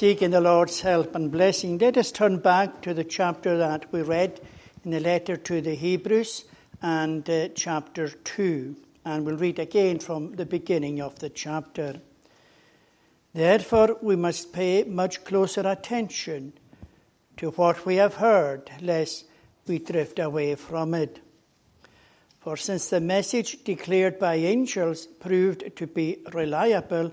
seeking the Lord's help and blessing, let us turn back to the chapter that we read in the letter to the Hebrews and uh, chapter 2. And we'll read again from the beginning of the chapter. Therefore, we must pay much closer attention to what we have heard, lest we drift away from it. For since the message declared by angels proved to be reliable,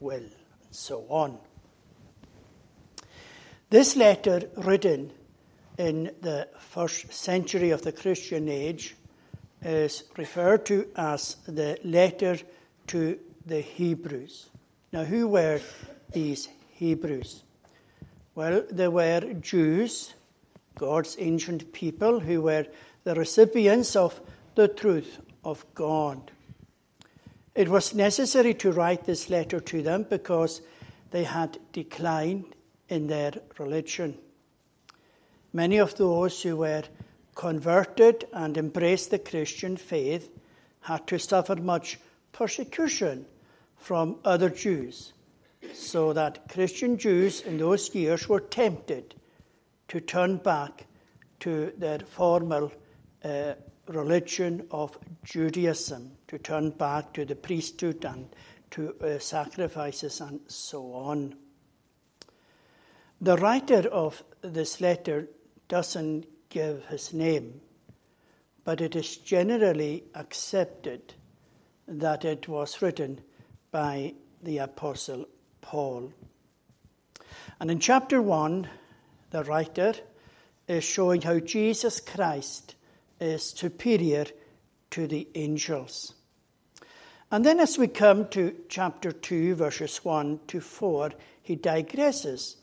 will, and so on. This letter, written in the first century of the Christian age, is referred to as the letter to the Hebrews. Now, who were these Hebrews? Well, they were Jews, God's ancient people, who were the recipients of the truth of God. It was necessary to write this letter to them because they had declined in their religion. Many of those who were converted and embraced the Christian faith had to suffer much persecution from other Jews, so that Christian Jews in those years were tempted to turn back to their former uh, religion of Judaism, to turn back to the priesthood and to uh, sacrifices and so on. The writer of this letter doesn't give his name, but it is generally accepted that it was written by the Apostle Paul. And in chapter 1, the writer is showing how Jesus Christ is superior to the angels. And then, as we come to chapter 2, verses 1 to 4, he digresses,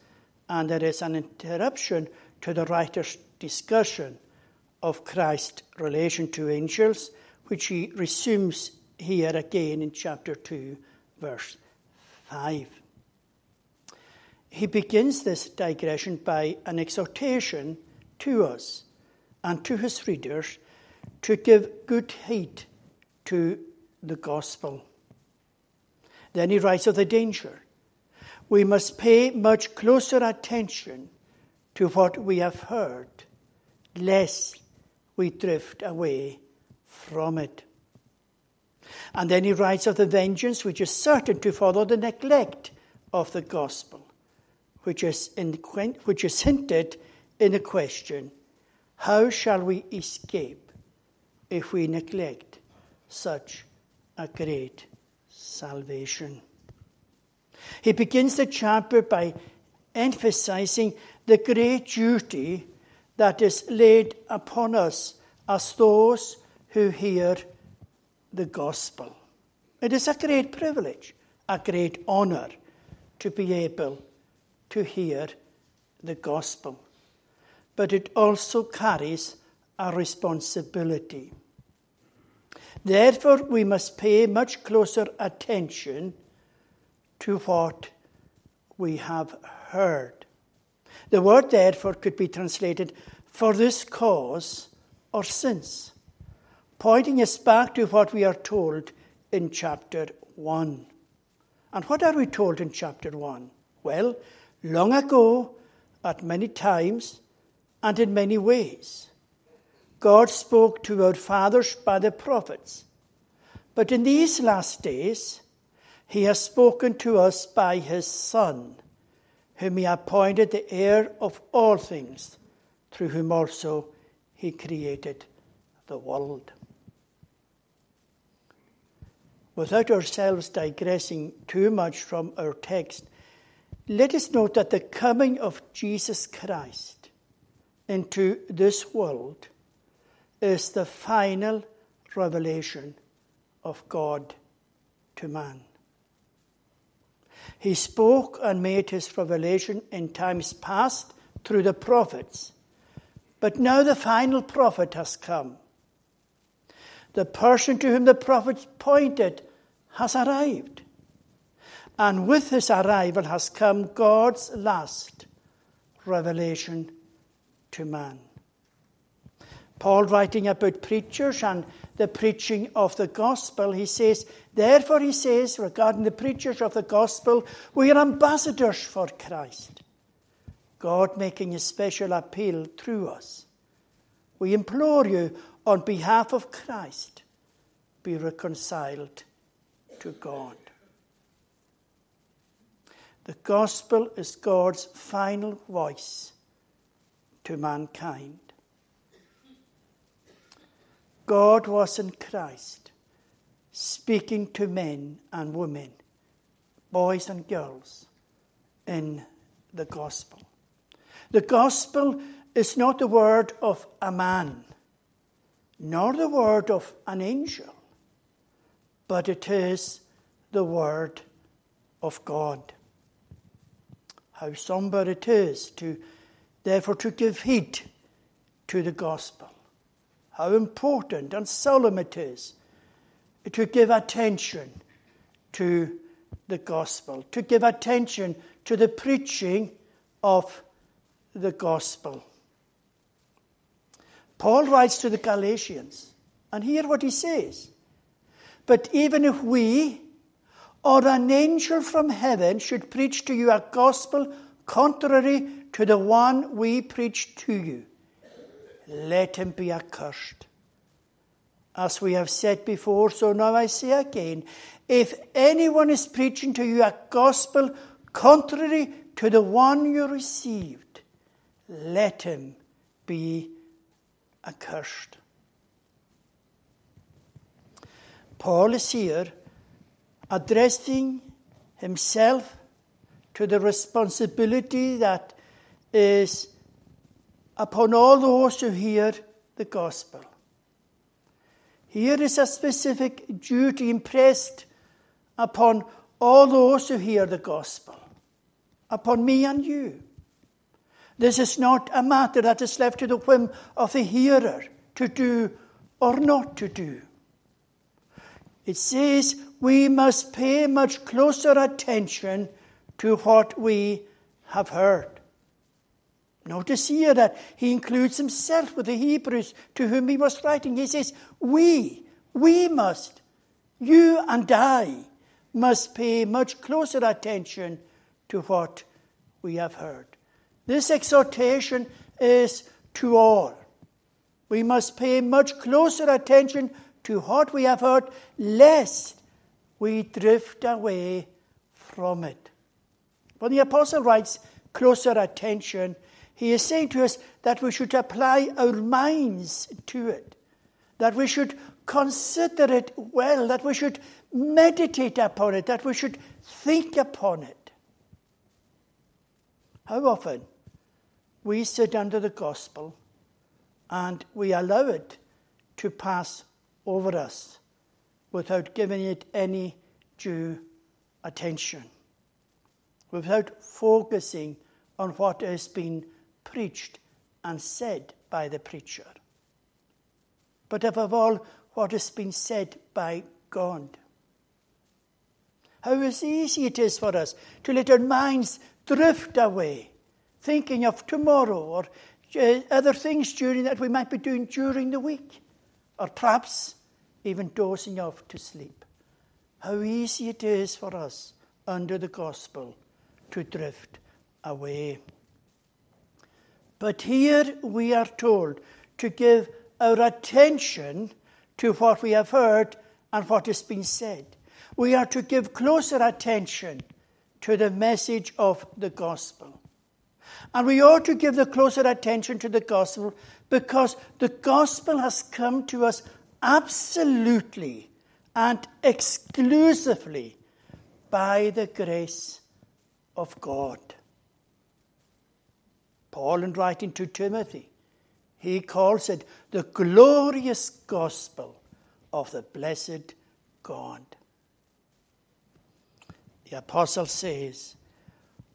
and there is an interruption to the writer's discussion of Christ's relation to angels, which he resumes here again in chapter 2, verse 5. He begins this digression by an exhortation to us and to his readers to give good heed to the gospel. Then he writes of the danger. We must pay much closer attention to what we have heard, lest we drift away from it. And then he writes of the vengeance which is certain to follow the neglect of the gospel, which is, in, which is hinted in the question how shall we escape if we neglect such a great salvation? He begins the chapter by emphasizing the great duty that is laid upon us as those who hear the gospel. It is a great privilege, a great honor to be able to hear the gospel but it also carries a responsibility. Therefore, we must pay much closer attention to what we have heard. The word therefore could be translated for this cause or since, pointing us back to what we are told in chapter 1. And what are we told in chapter 1? Well, long ago, at many times, and in many ways. God spoke to our fathers by the prophets. But in these last days, he has spoken to us by his Son, whom he appointed the heir of all things, through whom also he created the world. Without ourselves digressing too much from our text, let us note that the coming of Jesus Christ into this world is the final revelation of God to man. He spoke and made his revelation in times past through the prophets. But now the final prophet has come. The person to whom the prophets pointed has arrived. And with his arrival has come God's last revelation to man. Paul, writing about preachers and the preaching of the gospel, he says, Therefore, he says, regarding the preachers of the gospel, we are ambassadors for Christ. God making a special appeal through us. We implore you, on behalf of Christ, be reconciled to God. The gospel is God's final voice to mankind. God was in Christ, speaking to men and women, boys and girls, in the gospel. The gospel is not the word of a man, nor the word of an angel, but it is the word of God. How somber it is to, therefore, to give heed to the gospel. How important and solemn it is to give attention to the gospel, to give attention to the preaching of the gospel. Paul writes to the Galatians, and hear what he says. But even if we or an angel from heaven should preach to you a gospel contrary to the one we preach to you, let him be accursed. As we have said before, so now I say again if anyone is preaching to you a gospel contrary to the one you received, let him be accursed. Paul is here addressing himself to the responsibility that is upon all those who hear the gospel. Here is a specific duty impressed upon all those who hear the gospel, upon me and you. This is not a matter that is left to the whim of the hearer to do or not to do. It says we must pay much closer attention to what we have heard. Notice here that he includes himself with the Hebrews to whom he was writing. He says, We, we must, you and I, must pay much closer attention to what we have heard. This exhortation is to all. We must pay much closer attention to what we have heard, lest we drift away from it. When the apostle writes closer attention, he is saying to us that we should apply our minds to it, that we should consider it well, that we should meditate upon it, that we should think upon it. How often we sit under the gospel and we allow it to pass over us without giving it any due attention, without focusing on what has been preached and said by the preacher, but above all, what has been said by God. How easy it is for us to let our minds drift away thinking of tomorrow or uh, other things during that we might be doing during the week, or perhaps even dozing off to sleep. How easy it is for us under the gospel to drift away. But here we are told to give our attention to what we have heard and what has been said. We are to give closer attention to the message of the gospel. And we ought to give the closer attention to the gospel because the gospel has come to us absolutely and exclusively by the grace of God. Paul, in writing to Timothy, he calls it the glorious gospel of the blessed God. the apostle says,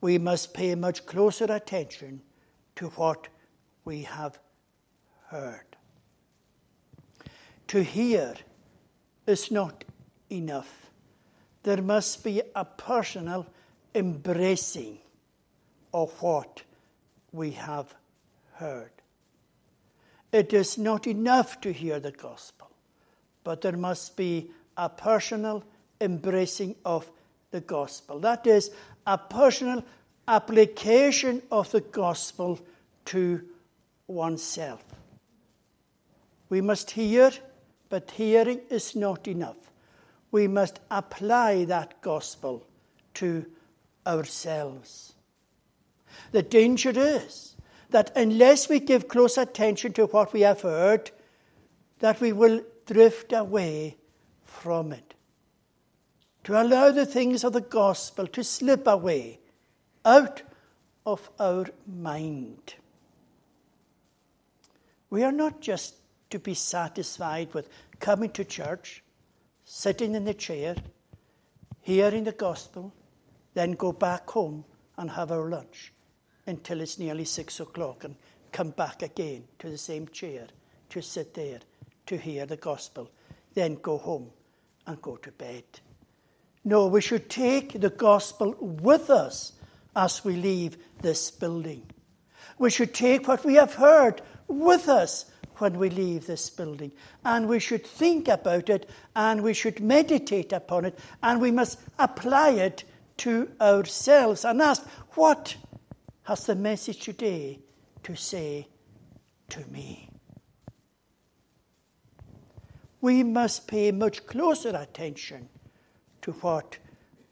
we must pay much closer attention to what we have heard. To hear is not enough. There must be a personal embracing of what we have heard. It is not enough to hear the gospel, but there must be a personal embracing of the gospel. That is, a personal application of the gospel to oneself. We must hear, but hearing is not enough. We must apply that gospel to ourselves. The danger is that unless we give close attention to what we have heard, that we will drift away from it. To allow the things of the gospel to slip away out of our mind. We are not just to be satisfied with coming to church, sitting in the chair, hearing the gospel, then go back home and have our lunch until it's nearly six o'clock and come back again to the same chair to sit there to hear the gospel, then go home and go to bed. No, we should take the gospel with us as we leave this building. We should take what we have heard with us when we leave this building. And we should think about it and we should meditate upon it and we must apply it to ourselves and ask, what has the message today to say to me? We must pay much closer attention to what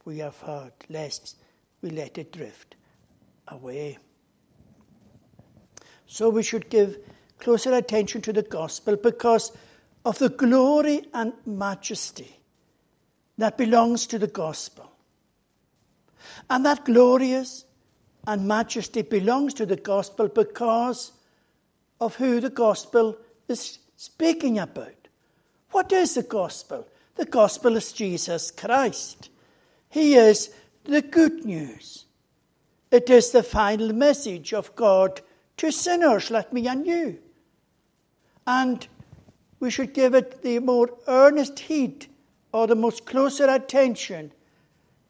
we have heard, lest we let it drift away. So we should give closer attention to the gospel because of the glory and majesty that belongs to the gospel. And that glorious and majesty belongs to the gospel because of who the gospel is speaking about. What is the gospel? The gospel is Jesus Christ. He is the good news. It is the final message of God to sinners like me and you. And we should give it the more earnest heed or the most closer attention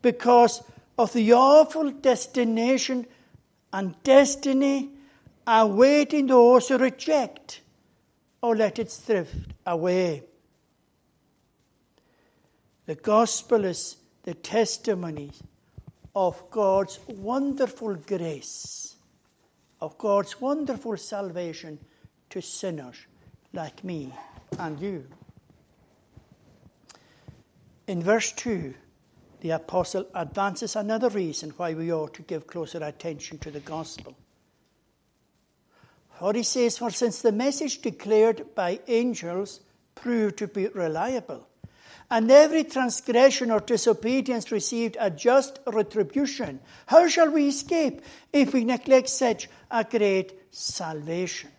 because of the awful destination and destiny awaiting those who reject or let it drift away. The gospel is the testimony of God's wonderful grace, of God's wonderful salvation to sinners like me and you. In verse 2, the apostle advances another reason why we ought to give closer attention to the gospel. For he says, For since the message declared by angels proved to be reliable, and every transgression or disobedience received a just retribution, how shall we escape if we neglect such a great salvation?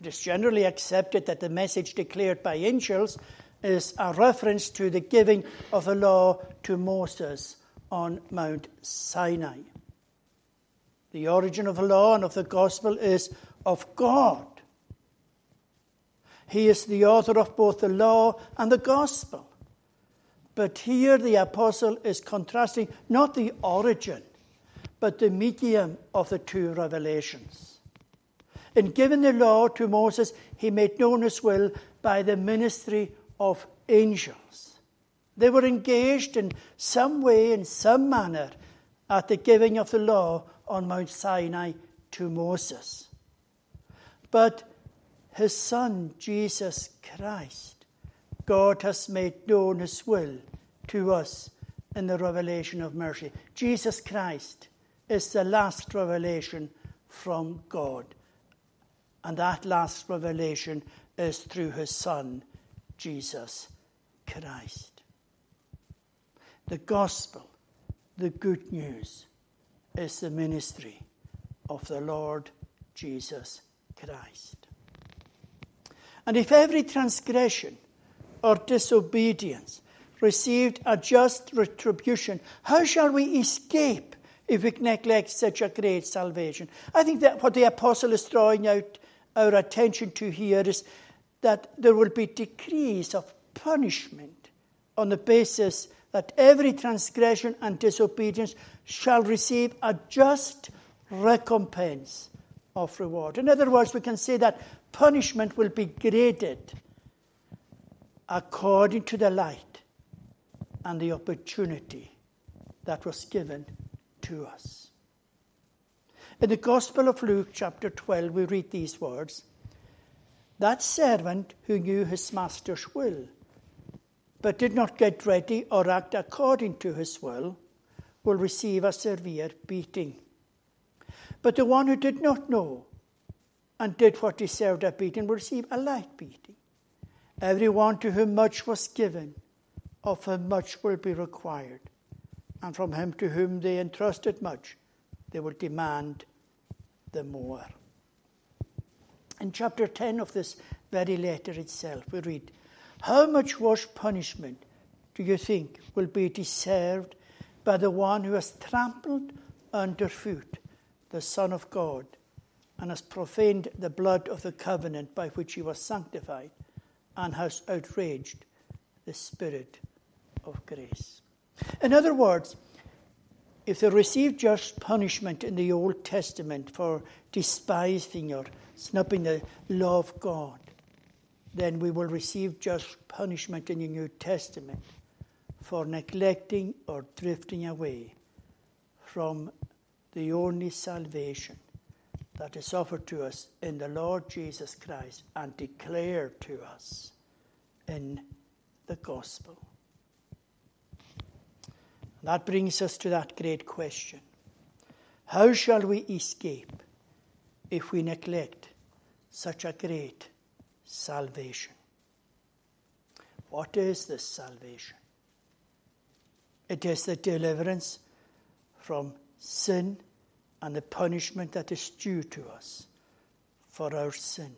It is generally accepted that the message declared by angels is a reference to the giving of the law to Moses on Mount Sinai. The origin of the law and of the gospel is of God. He is the author of both the law and the gospel. But here the apostle is contrasting not the origin, but the medium of the two revelations. In giving the law to Moses, he made known his will by the ministry of angels. They were engaged in some way, in some manner, at the giving of the law on Mount Sinai to Moses. But his Son, Jesus Christ, God has made known his will to us in the revelation of mercy. Jesus Christ is the last revelation from God. And that last revelation is through his Son, Jesus Christ. The gospel, the good news, is the ministry of the Lord Jesus Christ. And if every transgression or disobedience received a just retribution, how shall we escape if we neglect such a great salvation? I think that what the apostle is drawing out our attention to here is that there will be decrees of punishment on the basis that every transgression and disobedience shall receive a just recompense of reward. In other words, we can say that punishment will be graded according to the light and the opportunity that was given to us. In the Gospel of Luke, chapter 12, we read these words That servant who knew his master's will, but did not get ready or act according to his will, will receive a severe beating. But the one who did not know and did what deserved a beating will receive a light beating. Everyone to whom much was given, of him much will be required. And from him to whom they entrusted much, they will demand the more. In chapter 10 of this very letter itself, we read, How much worse punishment do you think will be deserved by the one who has trampled underfoot the Son of God, and has profaned the blood of the covenant by which he was sanctified, and has outraged the Spirit of grace. In other words, if they received just punishment in the Old Testament for despising or snubbing the law of God, then we will receive just punishment in the New Testament for neglecting or drifting away from the only salvation that is offered to us in the Lord Jesus Christ and declared to us in the gospel. That brings us to that great question How shall we escape if we neglect such a great salvation? What is this salvation? It is the deliverance from sin and the punishment that is due to us for our sin.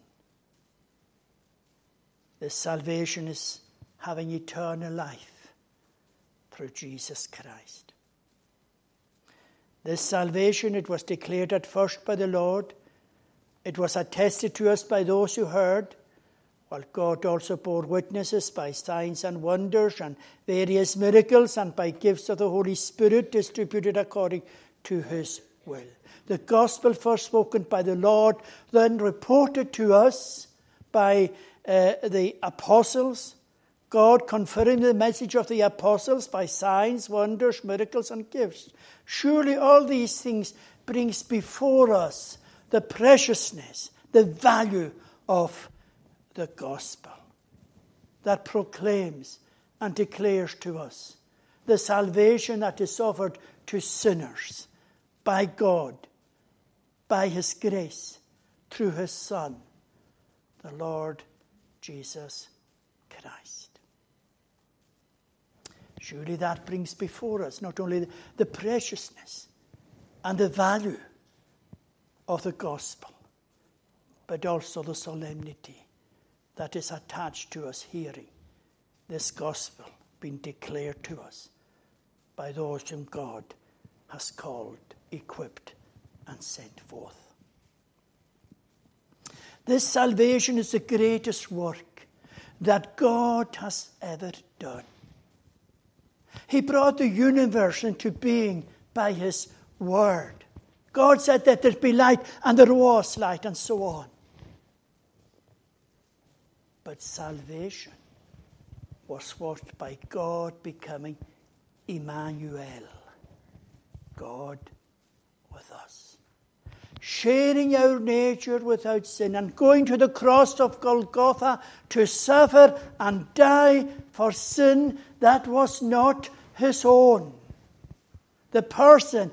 The salvation is having eternal life through Jesus Christ. This salvation, it was declared at first by the Lord. It was attested to us by those who heard, while God also bore witnesses by signs and wonders and various miracles and by gifts of the Holy Spirit distributed according to his will. The gospel first spoken by the Lord, then reported to us by uh, the apostles. God conferring the message of the apostles by signs, wonders, miracles, and gifts. Surely all these things brings before us the preciousness, the value of the gospel that proclaims and declares to us the salvation that is offered to sinners by God, by His grace, through His Son, the Lord Jesus Christ. Surely that brings before us not only the preciousness and the value of the gospel, but also the solemnity that is attached to us hearing this gospel being declared to us by those whom God has called equipped, and sent forth. This salvation is the greatest work that God has ever done. He brought the universe into being by His Word. God said that there'd be light, and there was light, and so on. But salvation was worked by God becoming Emmanuel, God with us. Sharing our nature without sin and going to the cross of Golgotha to suffer and die for sin that was not his own. The person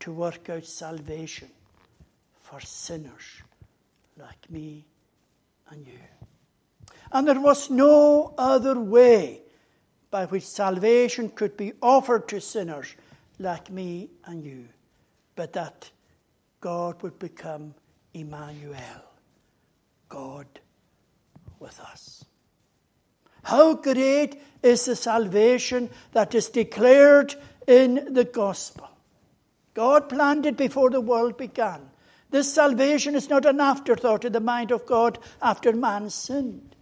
to work out salvation for sinners like me and you. And there was no other way by which salvation could be offered to sinners like me and you, but that God would become Emmanuel, God with us. How great is the salvation that is declared in the gospel? God planned it before the world began. This salvation is not an afterthought in the mind of God after man sinned.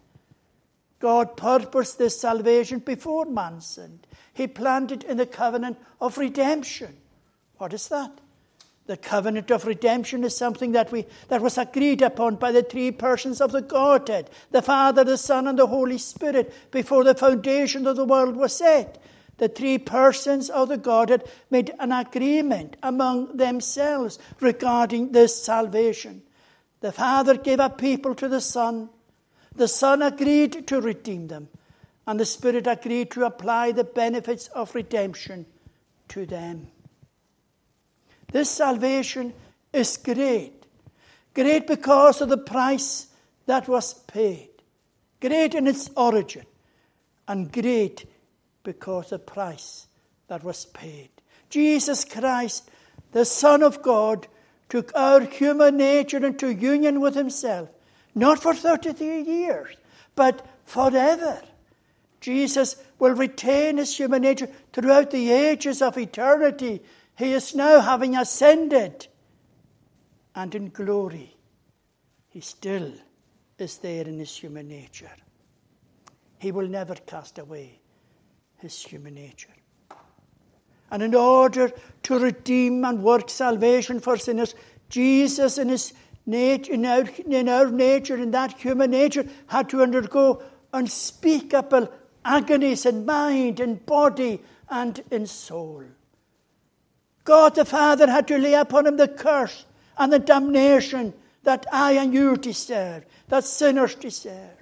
God purposed this salvation before man sinned. He planned it in the covenant of redemption. What is that? The covenant of redemption is something that, we, that was agreed upon by the three persons of the Godhead the Father, the Son, and the Holy Spirit before the foundation of the world was set. The three persons of the Godhead made an agreement among themselves regarding this salvation. The Father gave a people to the Son. The Son agreed to redeem them. And the Spirit agreed to apply the benefits of redemption to them. This salvation is great. Great because of the price that was paid. Great in its origin. And great because the price that was paid. Jesus Christ, the Son of God, took our human nature into union with Himself, not for 33 years, but forever. Jesus will retain His human nature throughout the ages of eternity. He is now having ascended, and in glory, He still is there in His human nature. He will never cast away his human nature. And in order to redeem and work salvation for sinners, Jesus, in, his nature, in, our, in our nature, in that human nature, had to undergo unspeakable agonies in mind, in body, and in soul. God the Father had to lay upon him the curse and the damnation that I and you deserve, that sinners deserve.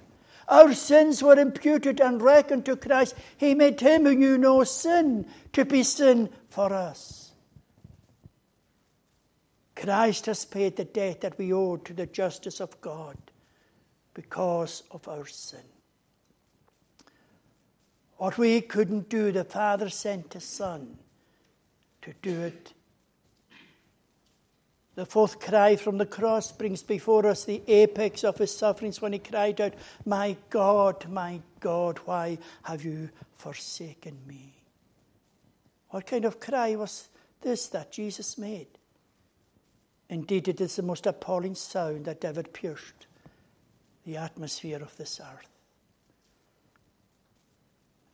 Our sins were imputed and reckoned to Christ. He made him who knew no sin to be sin for us. Christ has paid the debt that we owed to the justice of God because of our sin. What we couldn't do, the Father sent His Son to do it the fourth cry from the cross brings before us the apex of his sufferings when he cried out, My God, my God, why have you forsaken me? What kind of cry was this that Jesus made? Indeed, it is the most appalling sound that ever pierced the atmosphere of this earth.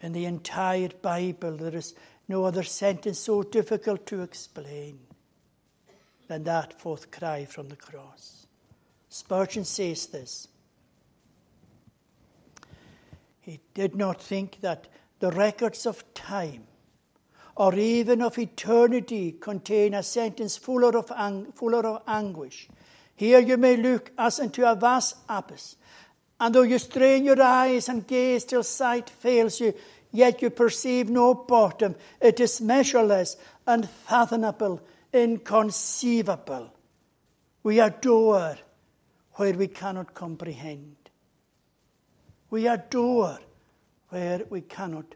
In the entire Bible, there is no other sentence so difficult to explain than that fourth cry from the cross. Spurgeon says this. He did not think that the records of time or even of eternity contain a sentence fuller of, ang- fuller of anguish. Here you may look as into a vast abyss, and though you strain your eyes and gaze till sight fails you, yet you perceive no bottom. It is measureless, unfathomable, inconceivable. We adore where we cannot comprehend. We adore where we cannot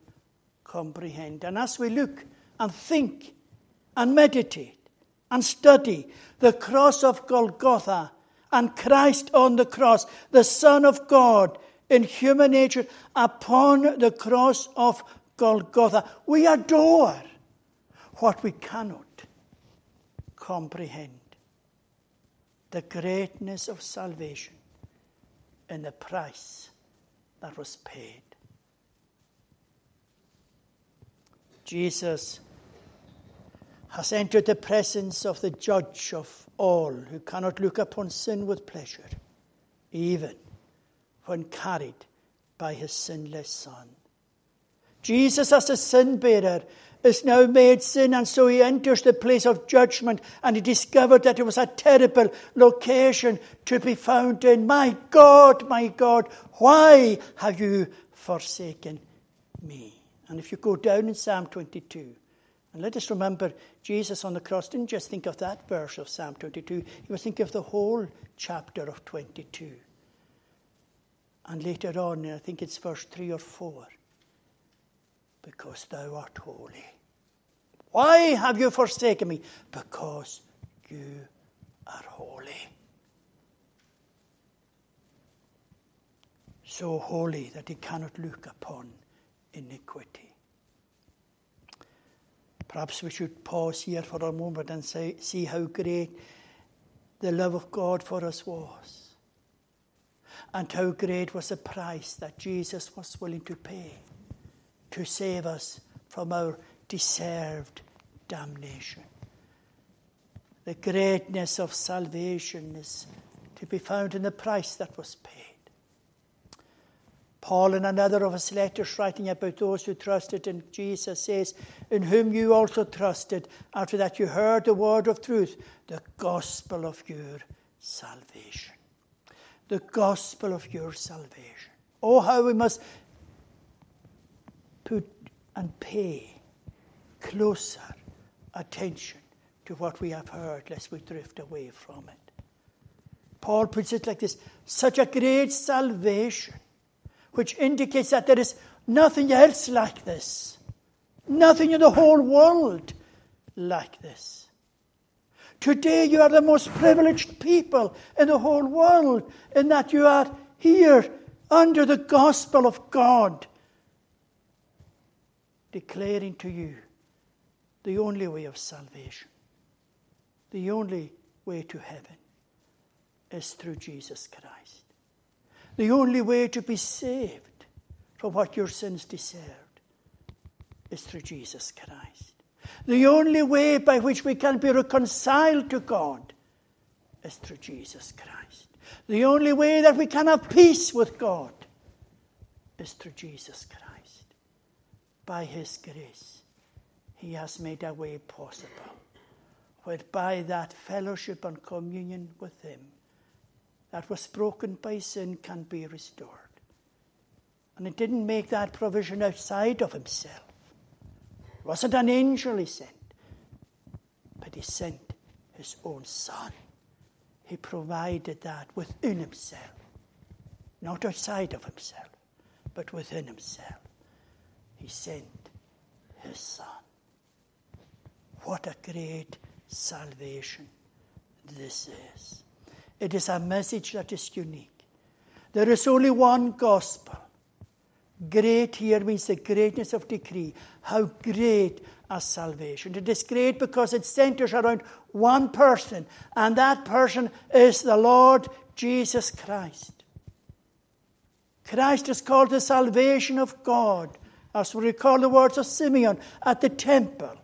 comprehend. And as we look and think and meditate and study the cross of Golgotha and Christ on the cross, the Son of God in human nature upon the cross of Golgotha, we adore what we cannot comprehend the greatness of salvation and the price that was paid. Jesus has entered the presence of the judge of all who cannot look upon sin with pleasure, even when carried by his sinless Son. Jesus, as a sin bearer, is now made sin, and so he enters the place of judgment, and he discovered that it was a terrible location to be found in. My God, my God, why have you forsaken me? And if you go down in Psalm 22, and let us remember, Jesus on the cross didn't just think of that verse of Psalm 22, he was thinking of the whole chapter of 22. And later on, I think it's verse 3 or 4, because thou art holy. Why have you forsaken me? Because you are holy. So holy that he cannot look upon iniquity. Perhaps we should pause here for a moment and say, see how great the love of God for us was. And how great was the price that Jesus was willing to pay to save us from our deserved damnation. The greatness of salvation is to be found in the price that was paid. Paul, in another of his letters, writing about those who trusted in Jesus, says, In whom you also trusted, after that you heard the word of truth, the gospel of your salvation. The gospel of your salvation. Oh, how we must put and pay closer attention to what we have heard, lest we drift away from it. Paul puts it like this such a great salvation which indicates that there is nothing else like this. Nothing in the whole world like this. Today, you are the most privileged people in the whole world in that you are here under the gospel of God, declaring to you the only way of salvation, the only way to heaven is through Jesus Christ. The only way to be saved from what your sins deserved is through Jesus Christ. The only way by which we can be reconciled to God is through Jesus Christ. The only way that we can have peace with God is through Jesus Christ. By His grace, He has made a way possible whereby that fellowship and communion with Him that was broken by sin can be restored. And He didn't make that provision outside of himself. It wasn't an angel he sent, but he sent his own son. He provided that within himself, not outside of himself, but within himself. He sent his son. What a great salvation this is. It is a message that is unique. There is only one gospel. Great here means the greatness of decree. How great a salvation. It is great because it centers around one person, and that person is the Lord Jesus Christ. Christ is called the salvation of God, as we recall the words of Simeon at the temple,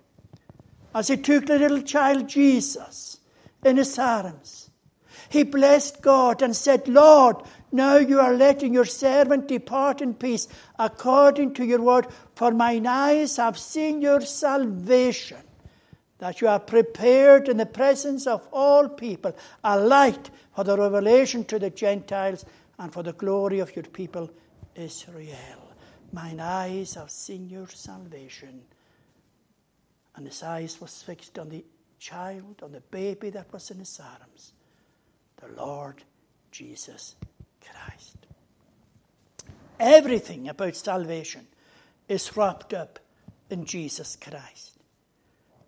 as he took the little child Jesus in his arms he blessed God and said, Lord, now you are letting your servant depart in peace according to your word, for mine eyes have seen your salvation, that you are prepared in the presence of all people, a light for the revelation to the Gentiles and for the glory of your people Israel. Mine eyes have seen your salvation. And his eyes was fixed on the child, on the baby that was in his arms the Lord Jesus Christ. Everything about salvation is wrapped up in Jesus Christ.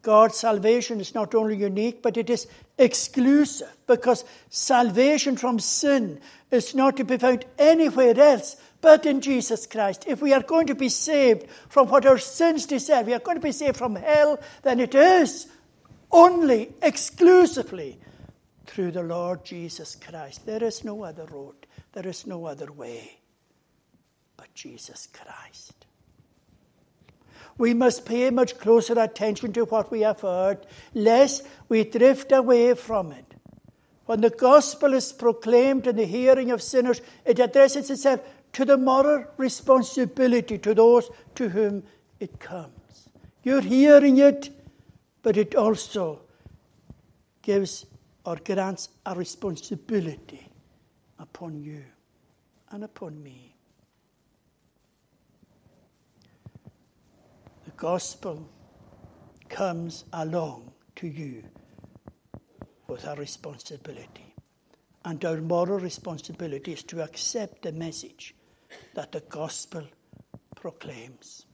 God's salvation is not only unique, but it is exclusive because salvation from sin is not to be found anywhere else but in Jesus Christ. If we are going to be saved from what our sins deserve, we are going to be saved from hell, then it is only, exclusively through the Lord Jesus Christ. There is no other road, there is no other way but Jesus Christ. We must pay much closer attention to what we have heard, lest we drift away from it. When the gospel is proclaimed in the hearing of sinners, it addresses itself to the moral responsibility to those to whom it comes. You're hearing it, but it also gives or grants a responsibility upon you and upon me. The gospel comes along to you with a responsibility. And our moral responsibility is to accept the message that the gospel proclaims.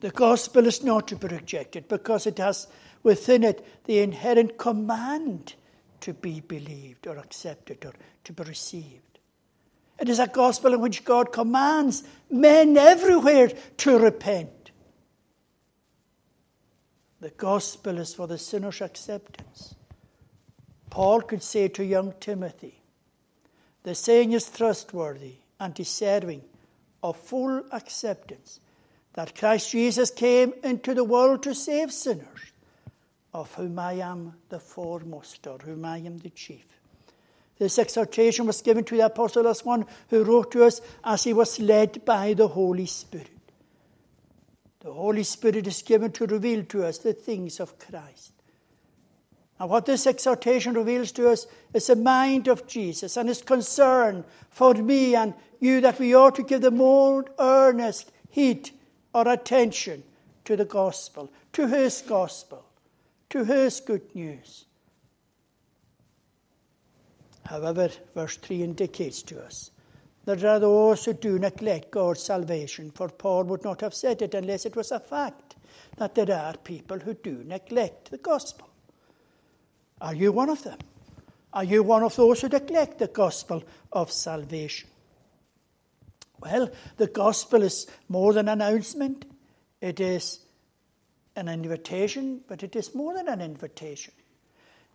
The gospel is not to be rejected because it has within it the inherent command to be believed or accepted or to be received. It is a gospel in which God commands men everywhere to repent. The gospel is for the sinner's acceptance. Paul could say to young Timothy, The saying is trustworthy and deserving of full acceptance that Christ Jesus came into the world to save sinners, of whom I am the foremost, or whom I am the chief. This exhortation was given to the apostle as one who wrote to us as he was led by the Holy Spirit. The Holy Spirit is given to reveal to us the things of Christ. And what this exhortation reveals to us is the mind of Jesus and his concern for me and you that we ought to give the more earnest heed or attention to the gospel, to his gospel, to his good news. However, verse 3 indicates to us that there are those who do neglect God's salvation, for Paul would not have said it unless it was a fact that there are people who do neglect the gospel. Are you one of them? Are you one of those who neglect the gospel of salvation? Well, the gospel is more than an announcement, it is an invitation, but it is more than an invitation.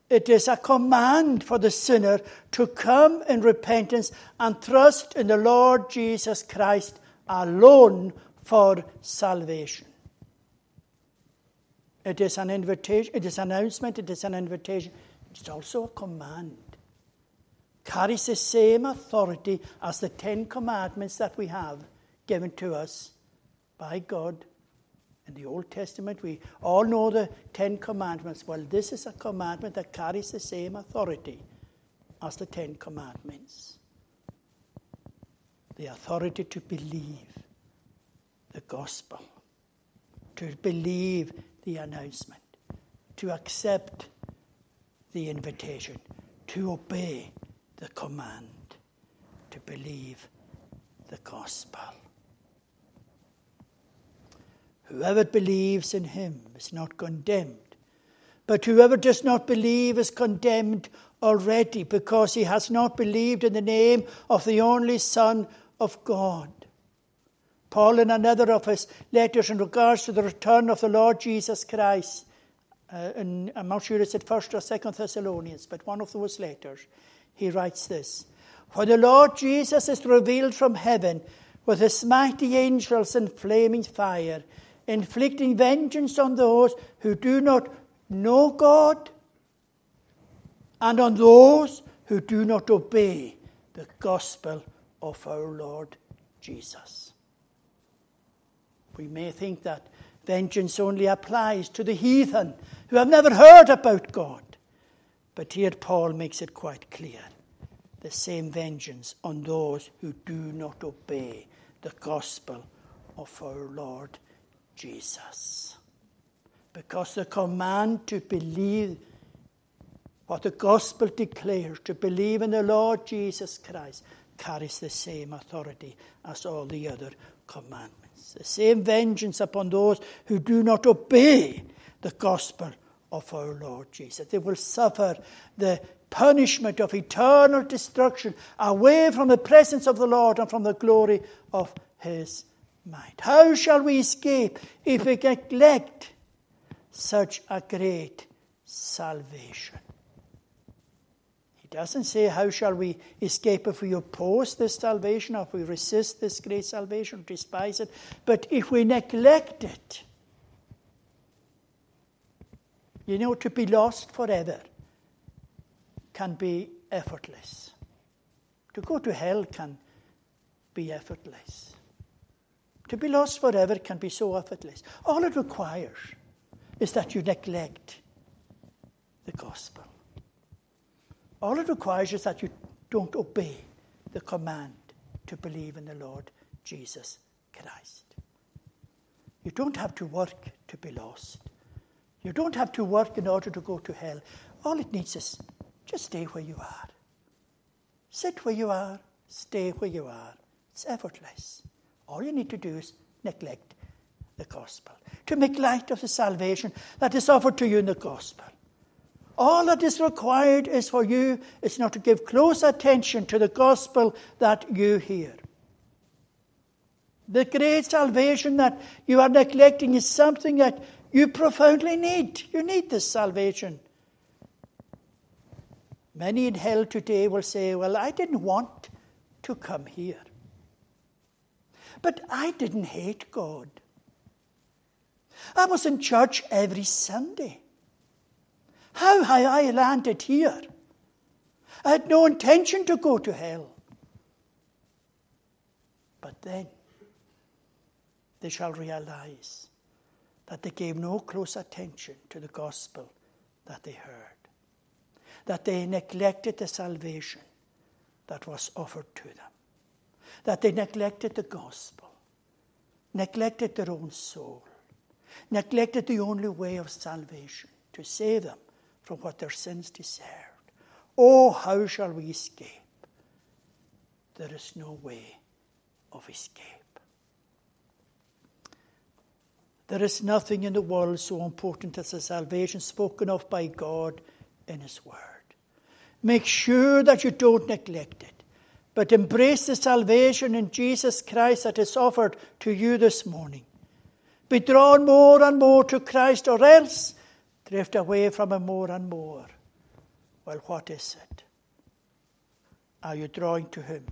It is a command for the sinner to come in repentance and trust in the Lord Jesus Christ alone for salvation. It is an invitation, it is an announcement, it is an invitation. It's also a command. Carries the same authority as the Ten Commandments that we have given to us by God in the Old Testament, we all know the Ten Commandments. Well, this is a commandment that carries the same authority as the Ten Commandments the authority to believe the gospel, to believe the announcement, to accept the invitation, to obey the command, to believe the gospel. Whoever believes in him is not condemned. But whoever does not believe is condemned already because he has not believed in the name of the only Son of God. Paul, in another of his letters in regards to the return of the Lord Jesus Christ, uh, in, I'm not sure it's at 1st or 2nd Thessalonians, but one of those letters, he writes this For the Lord Jesus is revealed from heaven with his mighty angels in flaming fire inflicting vengeance on those who do not know God and on those who do not obey the gospel of our Lord Jesus. We may think that vengeance only applies to the heathen who have never heard about God. But here Paul makes it quite clear the same vengeance on those who do not obey the gospel of our Lord Jesus. Because the command to believe what the gospel declares, to believe in the Lord Jesus Christ, carries the same authority as all the other commandments. The same vengeance upon those who do not obey the gospel of our Lord Jesus. They will suffer the punishment of eternal destruction away from the presence of the Lord and from the glory of his might. How shall we escape if we neglect such a great salvation? Doesn't say, How shall we escape if we oppose this salvation, or if we resist this great salvation, despise it? But if we neglect it, you know, to be lost forever can be effortless. To go to hell can be effortless. To be lost forever can be so effortless. All it requires is that you neglect the gospel. All it requires is that you don't obey the command to believe in the Lord Jesus Christ. You don't have to work to be lost. You don't have to work in order to go to hell. All it needs is just stay where you are. Sit where you are, stay where you are. It's effortless. All you need to do is neglect the gospel, to make light of the salvation that is offered to you in the gospel. All that is required is for you is not to give close attention to the gospel that you hear. The great salvation that you are neglecting is something that you profoundly need. You need this salvation. Many in hell today will say, Well, I didn't want to come here. But I didn't hate God. I was in church every Sunday. How had I landed here? I had no intention to go to hell. But then they shall realize that they gave no close attention to the gospel that they heard, that they neglected the salvation that was offered to them, that they neglected the gospel, neglected their own soul, neglected the only way of salvation to save them what their sins deserved. Oh, how shall we escape? There is no way of escape. There is nothing in the world so important as the salvation spoken of by God in His Word. Make sure that you don't neglect it, but embrace the salvation in Jesus Christ that is offered to you this morning. Be drawn more and more to Christ, or else drift away from Him more and more. Well, what is it? Are you drawing to Him,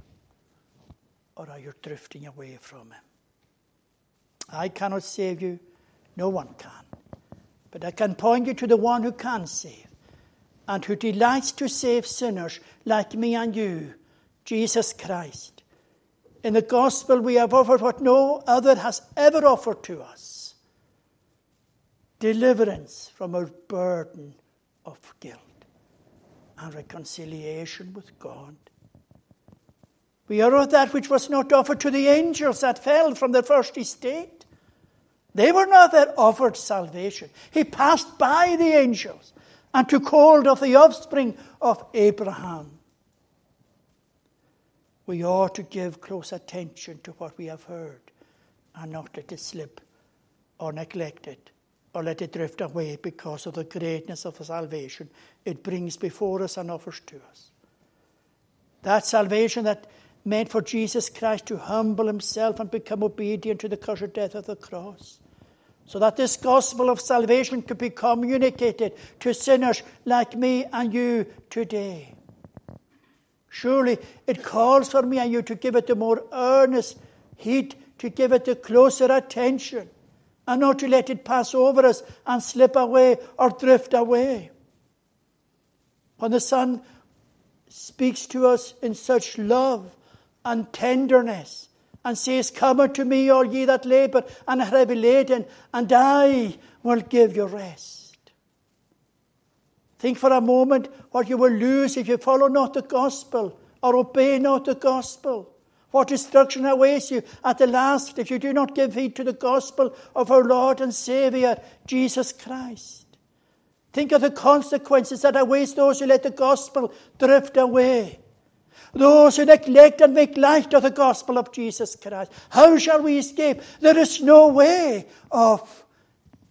or are you drifting away from Him? I cannot save you, no one can. But I can point you to the one who can save and who delights to save sinners like me and you, Jesus Christ. In the gospel, we have offered what no other has ever offered to us deliverance from our burden of guilt and reconciliation with God. We are of that which was not offered to the angels that fell from the first estate. They were not that offered salvation. He passed by the angels and took hold of the offspring of Abraham. We ought to give close attention to what we have heard and not let it slip or neglect it or let it drift away because of the greatness of the salvation it brings before us and offers to us. That salvation that meant for Jesus Christ to humble himself and become obedient to the cursed death of the cross. So that this gospel of salvation could be communicated to sinners like me and you today. Surely it calls for me and you to give it the more earnest heed, to give it the closer attention and not to let it pass over us and slip away or drift away. When the Son speaks to us in such love and tenderness and says, Come unto me, all ye that labour and are heavy laden, and I will give you rest. Think for a moment what you will lose if you follow not the gospel or obey not the gospel. What destruction awaits you at the last if you do not give heed to the gospel of our Lord and Saviour, Jesus Christ. Think of the consequences that await those who let the gospel drift away. Those who neglect and make light of the gospel of Jesus Christ. How shall we escape? There is no way of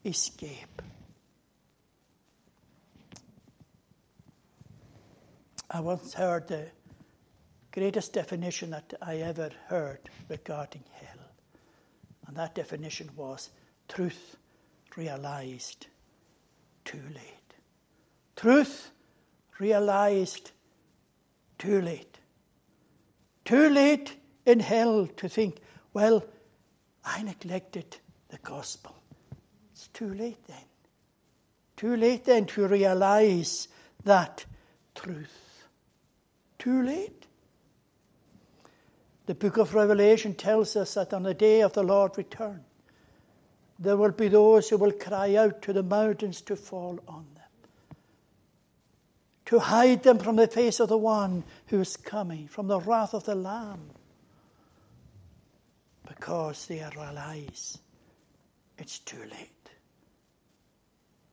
escape. I once heard the greatest definition that I ever heard regarding hell. And that definition was truth realized too late. Truth realized too late. Too late in hell to think, well, I neglected the gospel. It's too late then. Too late then to realize that truth. Too late. The book of Revelation tells us that on the day of the Lord's return, there will be those who will cry out to the mountains to fall on them, to hide them from the face of the one who is coming, from the wrath of the Lamb, because they realize it's too late.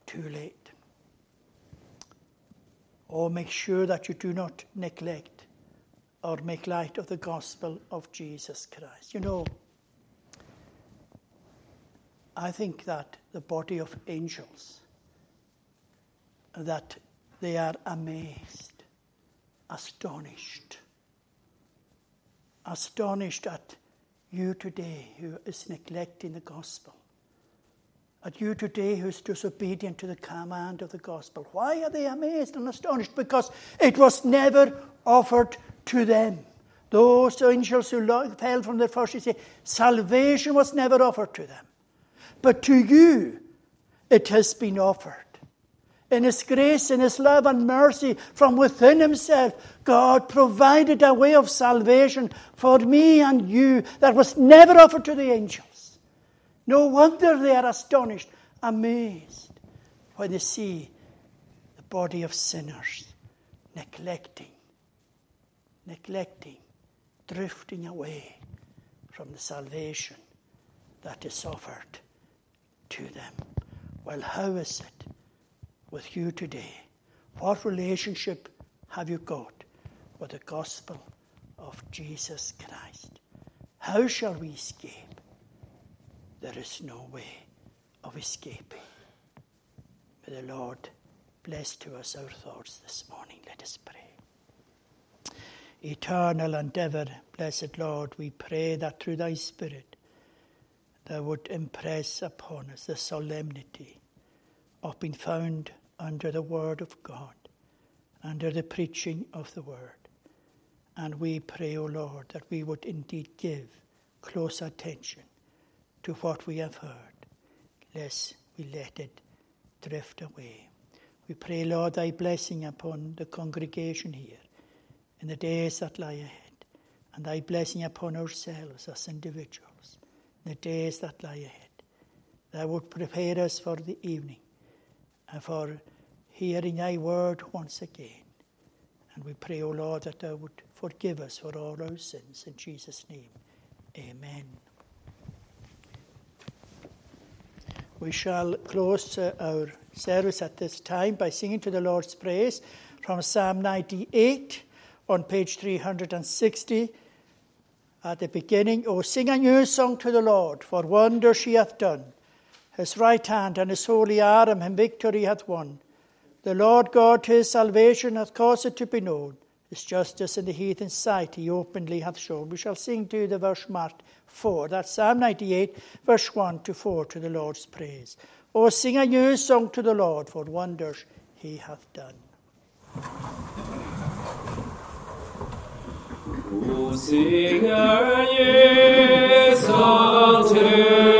Too late. Oh, make sure that you do not neglect or make light of the gospel of Jesus Christ. You know, I think that the body of angels, that they are amazed, astonished, astonished at you today who is neglecting the gospel, at you today who is disobedient to the command of the gospel. Why are they amazed and astonished? Because it was never offered to them. Those angels who fell from the first, you say, salvation was never offered to them. But to you, it has been offered. In His grace, in His love and mercy from within Himself, God provided a way of salvation for me and you that was never offered to the angels. No wonder they are astonished, amazed, when they see the body of sinners neglecting, neglecting, drifting away from the salvation that is offered to them. Well, how is it with you today? What relationship have you got with the gospel of Jesus Christ? How shall we escape? There is no way of escaping. May the Lord bless to us our thoughts this morning. Let us pray. Eternal and ever blessed Lord, we pray that through thy Spirit thou would impress upon us the solemnity of being found under the Word of God, under the preaching of the Word. And we pray, O Lord, that we would indeed give close attention to what we have heard, lest we let it drift away. We pray, Lord, thy blessing upon the congregation here in the days that lie ahead, and thy blessing upon ourselves as individuals the days that lie ahead. That would prepare us for the evening and for hearing thy word once again. And we pray, O Lord, that thou would forgive us for all our sins. In Jesus' name, amen. We shall close uh, our service at this time by singing to the Lord's praise from Psalm 98 on page 360 at the beginning, O sing a new song to the Lord, for wonders he hath done. His right hand and his holy arm him victory hath won. The Lord God his salvation hath caused it to be known. His justice in the heathen's sight he openly hath shown. We shall sing to the verse marked 4. That's Psalm 98, verse 1 to 4 to the Lord's praise. O sing a new song to the Lord, for wonders he hath done. Sing a new song to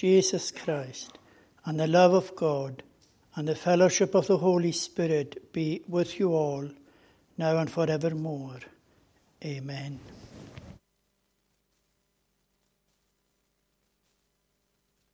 Jesus Christ, and the love of God, and the fellowship of the Holy Spirit be with you all, now and forevermore. Amen.